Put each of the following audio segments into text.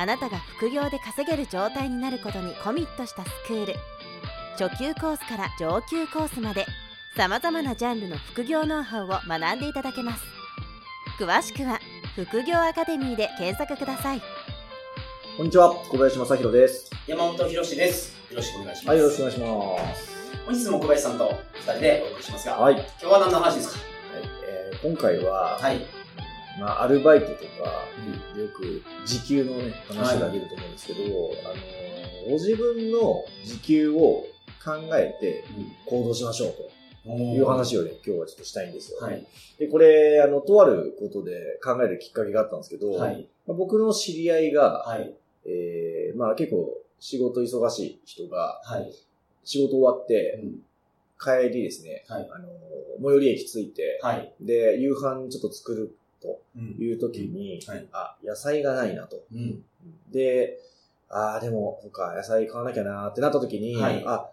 あなたが副業で稼げる状態になることにコミットしたスクール初級コースから上級コースまでさまざまなジャンルの副業ノウハウを学んでいただけます詳しくは副業アカデミーで検索くださいこんにちは、小林正宏です。山本博史です。よろしくお願いします。はい、よろしくお願いします。本日も小林さんと二人でお送りしますが、はい。はい、今日は何の話ですか？えー今回は、はい。まあ、アルバイトとか、よく時給のね、話が出ると思うんですけど、あのー、ご自分の時給を考えて行動しましょうという話をね、今日はちょっとしたいんですよ。はい。で、これ、あの、とあることで考えるきっかけがあったんですけど、はい。まあ僕の知り合いが、はい。えーまあ結構仕事忙しい人が、はい。仕事終わって、うん帰りですね、はい。あの、最寄り駅着いて、はい。で、夕飯ちょっと作るとうん。いう時に、はいあ、野菜がないなと。うん。で、ああ、でも、そっか、野菜買わなきゃなーってなった時に、はいあ、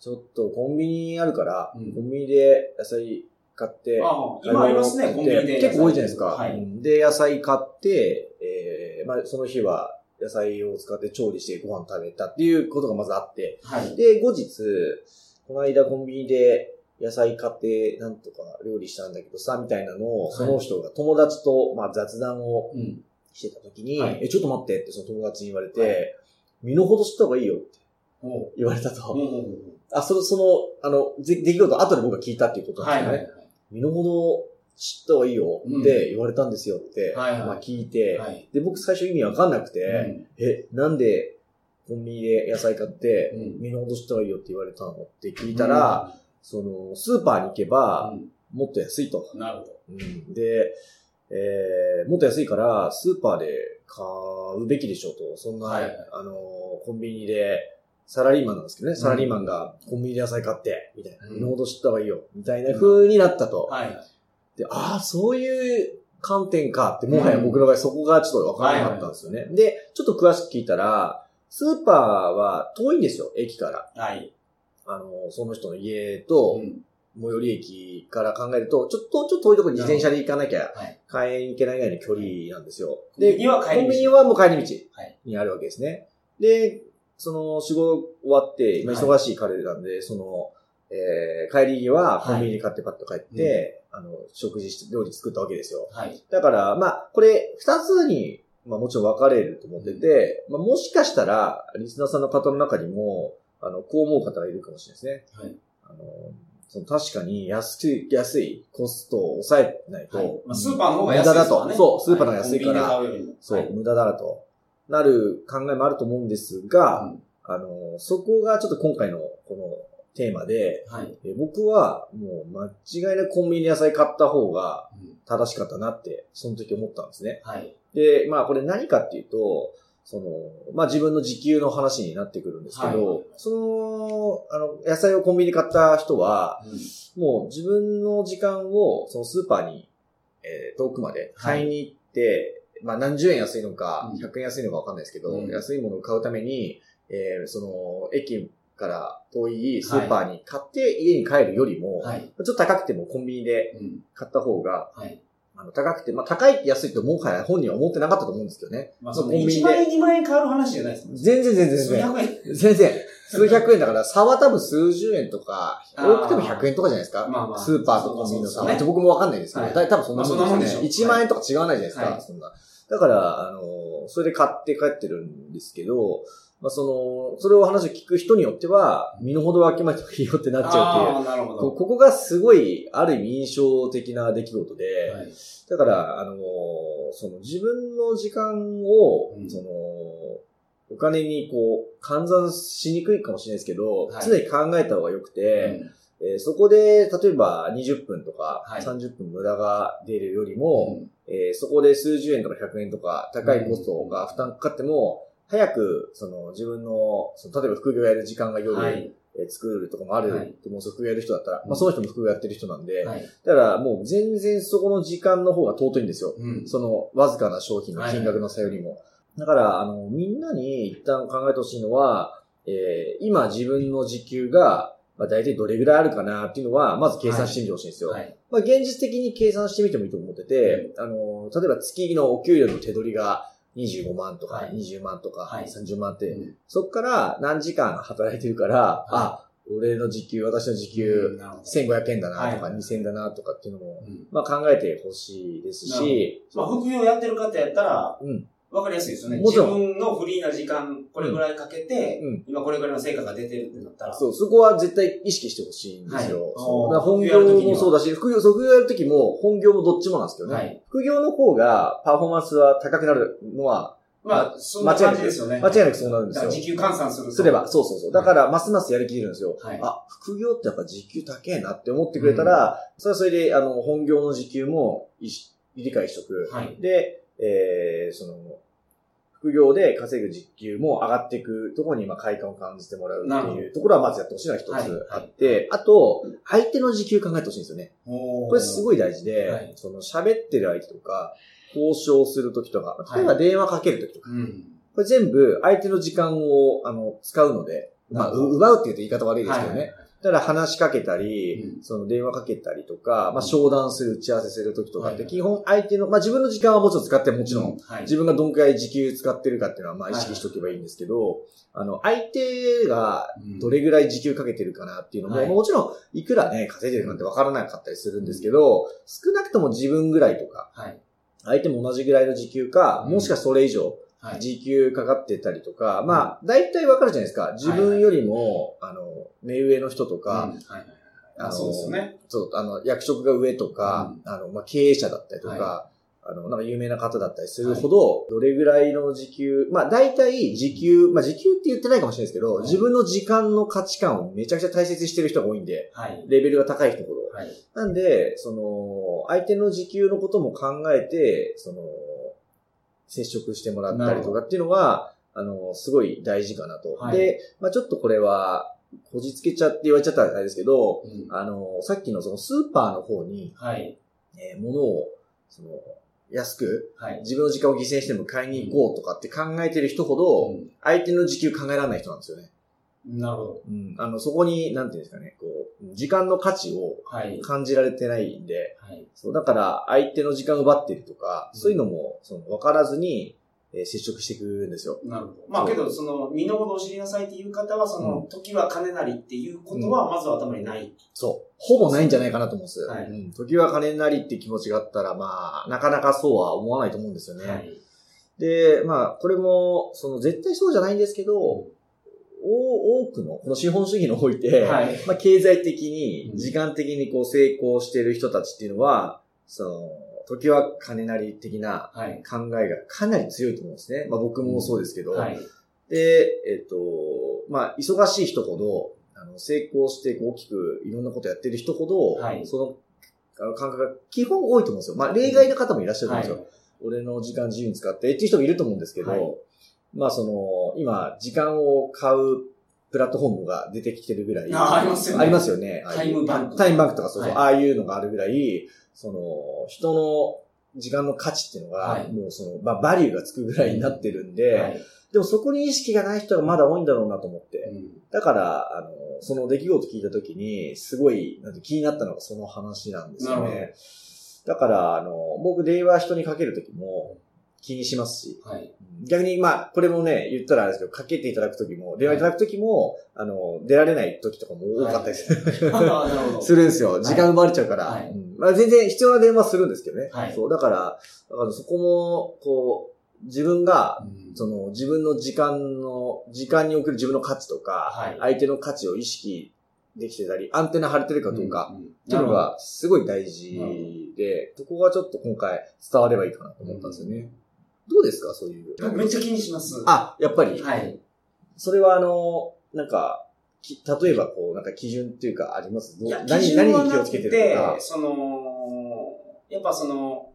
ちょっとコンビニあるから、うんコンビニで野菜買って、今ありますね、コンビニで。結構多いじゃないですか。はい。うんで、野菜買って、えーまあ、その日は野菜を使って調理してご飯食べたっていうことがまずあって、はい。で、後日、この間コンビニで野菜買ってなんとか料理したんだけどさ、みたいなのを、はいその人が友達と、まあ、雑談をうん。してた時に、はいえ、ちょっと待ってってその友達に言われて、はい身の程知った方がいいよって。言われたと。うん。あ、その、その、あの、ぜ出来事後で僕が聞いたっていうことなんはい。ですよね。はい。身の程知った方がいいよって言われたんですよって、はいはいまあ聞いて、はい。で、僕最初意味わかんなくて、うんえ、なんでコンビニで野菜買って、うん身の程知った方がいいよって言われたのって聞いたら、、その、スーパーに行けば、うもっと安いと。ん。なるほど。うんで、えー、もっと安いから、スーパーで買うべきでしょうと。そんな、はいはいあの、コンビニで、サラリーマンなんですけどね、サラリーマンがコンビニで野菜買って、みたいな。うん身の程知った方がいいよ、みたいな風になったと。はい。で、ああ、そういう観点かって、もはや僕の場合そこがちょっとわからなかったんですよね。で、ちょっと詳しく聞いたら、スーパーは遠いんですよ、駅から。はい。あの、その人の家と、うん最寄り駅から考えると、ちょっと、ちょっと遠いところに自転車で行かなきゃはい。買いに行けないぐらいの距離なんですよ。コンビニは帰り道コンビニはもう帰り道はいにあるわけですね。で、その仕事終わって、今はい忙しい彼なんで、その、えー帰り際コンビニに買ってパッと帰って、あの、食事して、料理作ったわけですよ。はい。だから、まあ、これ、二つに、まあもちろん分かれると思ってて、まあもしかしたら、リスナーさんの方の中にも、あの、こう思う方がいるかもしれないですね。はい。あの、その確かに安い、安いコストを抑えないと、はい。まあ、スーパーの方が安いね。無駄だとそうスーパーの方が安いからはコンビニで買うよりも。そう、はい無駄だとなる考えもあると思うんですが、あの、そこがちょっと今回のこのテーマで、はい。え僕はもう間違いなくコンビニで野菜買った方がうん正しかったなって、その時思ったんですね。はい。で、まあこれ何かっていうと、その、まあ自分の時給の話になってくるんですけど、はいその、あの、野菜をコンビニで買った人は、もう自分の時間をそのスーパーに、えー遠くまで買いに行って、まあ何十円安いのか、うん100円安いのかわかんないですけど、うん安いものを買うために、えーその、駅から遠いスーパーに買って家に帰るよりも、はい。ちょっと高くてもコンビニでうん。買った方が、はい。あの高くて、まあ高い安いってもはや本人は思ってなかったと思うんですけどね。まあ、そのコンビニで1万円、2万円変わる話じゃないですもんね。全然全然全然。数百円。全然。数百円だから、差は多分数十円とか、多くても100円とかじゃないですか。まあまあスーパーとコンビニの差。ね僕もわかんないですけど、はい多分そんなもんですよね。まあそんなもんでしょう1万円とか違わないじゃないですか、はいそんな。だから、あの、それで買って帰ってるんですけど、まあその、それを話を聞く人によっては、身の程をわきまえた方がいいよってなっちゃうっていう。なるほこど。ここがすごい、ある意味印象的な出来事で、はい。だから、あの、その自分の時間を、うんその、お金にこう、換算しにくいかもしれないですけど、はい常に考えた方が良くて、うんえーそこで、例えば20分とかはい30分無駄が出るよりも、えーそこで数十円とか100円とか高いコストが負担かかっても、早く、その、自分の、その例えば副業やる時間が夜、はい。えー作るとかもあるはいと思うんですよ副業やる人だったら。まあ、その人も副業やってる人なんで、はい。だからもう全然そこの時間の方が尊いんですよ。うん。その、わずかな商品の金額の差よりも。だから、あの、みんなに一旦考えてほしいのは、えー今自分の時給が、まあ、大体どれぐらいあるかなっていうのは、まず計算してみてほしいんですよ。はい。まあ、現実的に計算してみてもいいと思ってて、あの、例えば月のお給料の手取りが25万とかはい。20万とかはい。30万って、うん。そっから何時間働いてるから、あ、俺の時給、私の時給なるほど。1500円だなとかはい。2000円だなとかっていうのも、うん。まあ考えてほしいですし、まあ、副業やってる方やったら、うんわかりやすいですよね。もちろん自分のフリーな時間、これぐらいかけて、うん今これぐらいの成果が出てるってなったら、そう、そこは絶対意識してほしいんですよ。はい本副業もそうだし、副業、副業やるときも本業もどっちもなんですけどね。はい副業の方がパフォーマンスは高くなるのはまあ、そんな感じですよね。間違いなくそうなるんですよだから時給換算すると。すれば、そうそうそう。だから、ますますやりきれるんですよ。はい。あ、副業ってやっぱ時給高えなって思ってくれたら、それはそれで、あの、本業の時給も理解しとく。はい。で、えー、その、副業で稼ぐ時給も上がっていくところに、まあ、快感を感じてもらうっていうところはまずやってほしいのが一はい。つあって、あと、相手の時給考えてほしいんですよね。ここれすごい大事で、はい。その喋ってる相手とか、交渉するときとか、例えば電話かけるときとか、うん。これ全部相手の時間を、あの、使うので、まあ、奪うって言うと言い方悪いですけどね。はいだから話しかけたり、うん。その電話かけたりとか、まあ商談する、打ち合わせするときとかって、はい基本相手の、まあ自分の時間はもちろん使ってもちろん、はい。自分がどんくらい時給使ってるかっていうのはまあ意識しとけばいいんですけど、あの、相手がどれぐらい時給かけてるかなっていうのも、はい。もちろんいくらね、稼いでるなんてわからなかったりするんですけど、少なくとも自分ぐらいとか、はい。相手も同じぐらいの時給か、もしかそれ以上、はい。時給かかってたりとか、まあ、大体わかるじゃないですか。自分よりも、あの、目上の人とか、うんはいはいあのそうですよね。そう、あの、役職が上とか、あの、まあ、経営者だったりとか、はあの、なんか有名な方だったりするほど、どれぐらいの時給、まあ、大体時給、まあ、時給って言ってないかもしれないですけど、はい自分の時間の価値観をめちゃくちゃ大切にしてる人が多いんで、はい。レベルが高い人ほど。はい。なんで、その、相手の時給のことも考えて、その、接触してもらったりとかっていうのが、あの、すごい大事かなと。はいで、まあちょっとこれは、こじつけちゃって言われちゃったらあれですけど、うんあの、さっきのそのスーパーの方に、はい。えー物を、その、安く、はい。自分の時間を犠牲しても買いに行こうとかって考えてる人ほど、うん相手の時給考えられない人なんですよね。なるほど。うん。あの、そこに、なんていうんですかね、こう、時間の価値をはい。感じられてないんで、はい。そう、だから、相手の時間を奪ってるとか、うんそういうのも、その、分からずに、えー接触していくんですよ。なるほど。まあけど、その、身の程を知りなさいっていう方は、その、時は金なりっていうことは、まずは頭にない。そう。ほぼないんじゃないかなと思うんです。はいうん。時は金なりって気持ちがあったら、まあ、なかなかそうは思わないと思うんですよね。はい。で、まあ、これも、その、絶対そうじゃないんですけど、お多くの、この資本主義において、はいまあ、経済的にう、ん時間的にこう成功している人たちっていうのは、その、時は金なり的なはい。考えがかなり強いと思うんですね。まあ僕もそうですけど。はい。で、えっ、と、まあ忙しい人ほど、あの成功して大きくいろんなことやってる人ほど、はいそのあの感覚が基本多いと思うんですよ。まあ例外の方もいらっしゃると思うんですよ。俺の時間自由に使ってっていう人もいると思うんですけど、はいまあその、今、時間を買うプラットフォームが出てきてるぐらい。あありますよねありますよね。タイムバンクタイムバンクとかそうはいああいうのがあるぐらい、その、人の時間の価値っていうのが、はいもうその、まあ、バリューがつくぐらいになってるんで、はい。でもそこに意識がない人がまだ多いんだろうなと思って。うんだから、あの、その出来事聞いたときに、すごい、なんて気になったのがその話なんですよね。だから、あの、僕、電話人にかけるときも気にしますし、はい。逆に、まあ、これもね、言ったらあれですけど、かけていただくときも、電話いただくときも、あの、出られないときとかも多かったりする。するんですよ。時間奪われちゃうから。はい。うん。まあ、全然必要な電話するんですけどね。はい。そう、だから、だからそこも、こう、自分が、うん。その、自分の時間の、時間における自分の価値とか、はい。相手の価値を意識できてたり、アンテナ張れてるかどうか、んんっていうのがすごい大事で、そこがちょっと今回伝わればいいかなと思ったんですよね。どうですか？そういう。僕めっちゃ気にします。あ、やっぱり、はい。それはあの、なんか、き例えばこう、なんか基準っていうかあります？いや、基何、準何に気をつけてるか、。その、やっぱその、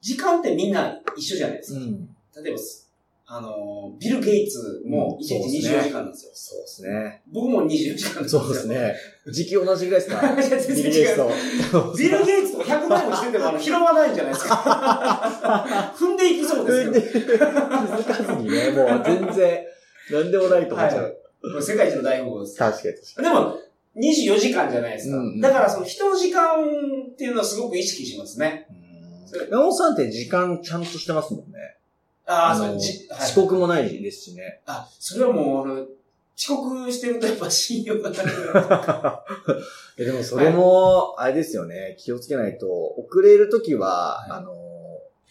時間ってみんな一緒じゃないですか。うん。例えばす、あの、ビル・ゲイツも1日24時間なんですよ。そうですね。僕も24時間なんですよ。そうですね。時給同じぐらいですか？ビルゲイツと。ビル・ゲイツとか100万もしててもあの 拾わないんじゃないですか。踏んでいきそうですで、気づかずにね、もう全然、なんでもないと思っちゃう。はい。世界一の大富豪です。確かに確かでも、24時間じゃないですか。うんうんだからその人の時間っていうのはすごく意識しますね。に。うん山本さんって時間ちゃんとしてますもんね。ああ、のそう、じ、はい遅刻もないですしね。あ、それはもう、あの、遅刻してるとやっぱ信用がなくなる。えでもそれも、あれですよね、気をつけないと、遅れるときは、はいあの、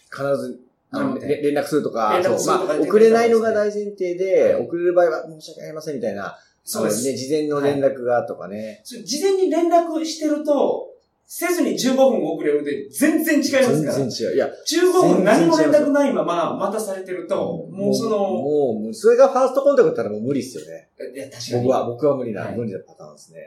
必ず、あの連絡するとか、そうまあ、遅れないのが大前提で、はい遅れる場合は申し訳ありませんみたいな、そうです。ね、事前の連絡がとかね。事前に連絡してると、せずに15分遅れるで全然違います全から。然違う。いや、15分何も連絡ないまま待たされてると、もうその、もう、それがファーストコンタクトだったらもう無理っすよね。いや、確かに。僕は、僕は無理な、はい無理なパターンですね。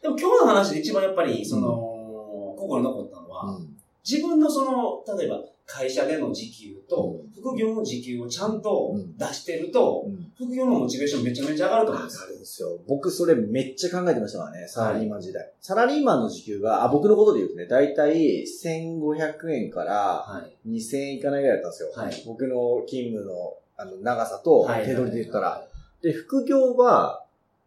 でも今日の話で一番やっぱり、その、心に残ったのは、うん。自分のその、例えば会社での時給とうん、副業の時給をちゃんとうん出してると、うん。副業のモチベーションめちゃめちゃ上がると思うんあですよ。るんですよ。僕それめっちゃ考えてましたからね、サラリーマン時代。サラリーマンの時給が、あ、僕のことで言うとね、だいたい1500円からはい。2000円いかないぐらいだったんですよ。はい僕の勤務のあの長さとはい。手取りで言ったら。はで、副業は、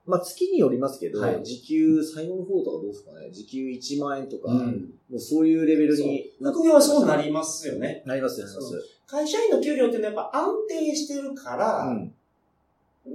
まあ月によりますけど、はい。時給、最後の方とかどうですかね、時給1万円とか、い。う。もうんそういうレベルにな副業はそうなりますよね。なりますよ、なります。会社員の給料っていうのはやっぱ安定してるから、うん。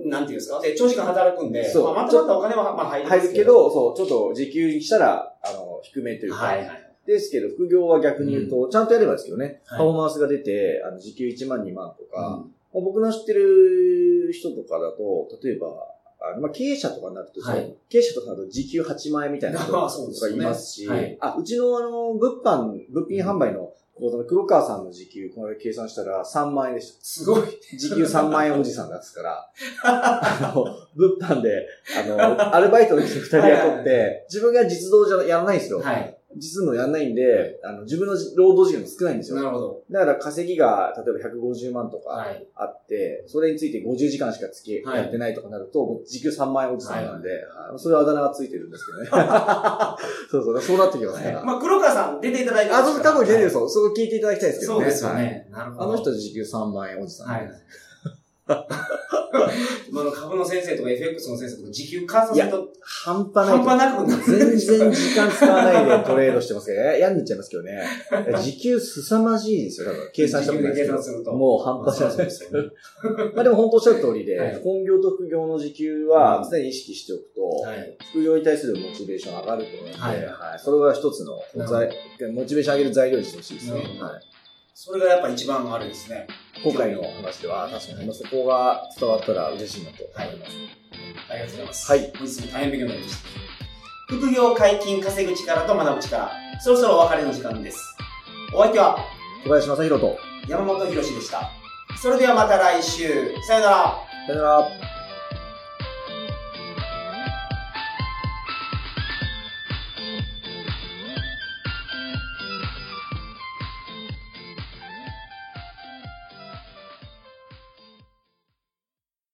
なんていうんですか？で、長時間働くんで、そう。まあ、またまたお金はまあ入ります入るけど、そう、ちょっと時給にしたら、あの、低めというか、はいはい。ですけど、副業は逆に言うと、ちゃんとやればですけどね、はい。パフォーマンスが出て、あの、時給1万2万とか、うん。まあ僕の知ってる人とかだと、例えば、あのまあ、経営者とかになると、はい経営者とかだと時給8万円みたいな人あそうとかですよねいますし、はいあ、うちのあの、物販、物品販売の講座の黒川さんの時給、この間計算したら3万円でした。すごい。時給3万円おじさんですから、あの、物販で、あの、アルバイトの人2人雇って、自分が実動じゃやらないんですよ。はい。実のやんないんで、あの、自分の労働時間が少ないんですよ。なるほど。だから稼ぎが、例えば150万とかはい。あって、それについて50時間しかつけ、はいやってないとかなると、もう時給3万円おじさんなんで、はいそういうあだ名がついてるんですけどね。そうそう、そうなってきますから。まあ、黒川さん出ていただいてあ、そう、多分出てるよ。そう、そこ聞いていただきたいですけどね。そうですよはい。ね。なるほど。あの人時給3万円おじさん。はい。今の株の先生とか FX の先生とか時給換算すると半端ない半端なく。全然時間使わないでトレードしてますけどね。嫌になっちゃいますけどね。時給凄まじいですよ、多分。計算したことないですけど計算するともう半端じゃないですよね。まあでも本当おっしゃる通りで、はい本業と副業の時給は常に意識しておくと、はい。副業に対するモチベーション上がると思うので、はいはいそれは一つの材モチベーション上げる材料にしてほしいですね。はいそれがやっぱ一番あれですね。今回の話では確かにそこが伝わったら嬉しいなと思います。ありがとうございます。はい本日も大変勉強になりました。副業解禁稼ぐ力と学ぶ力。そろそろお別れの時間です。お相手は小林正宏と、山本博史でした。それではまた来週。さよなら。さよなら。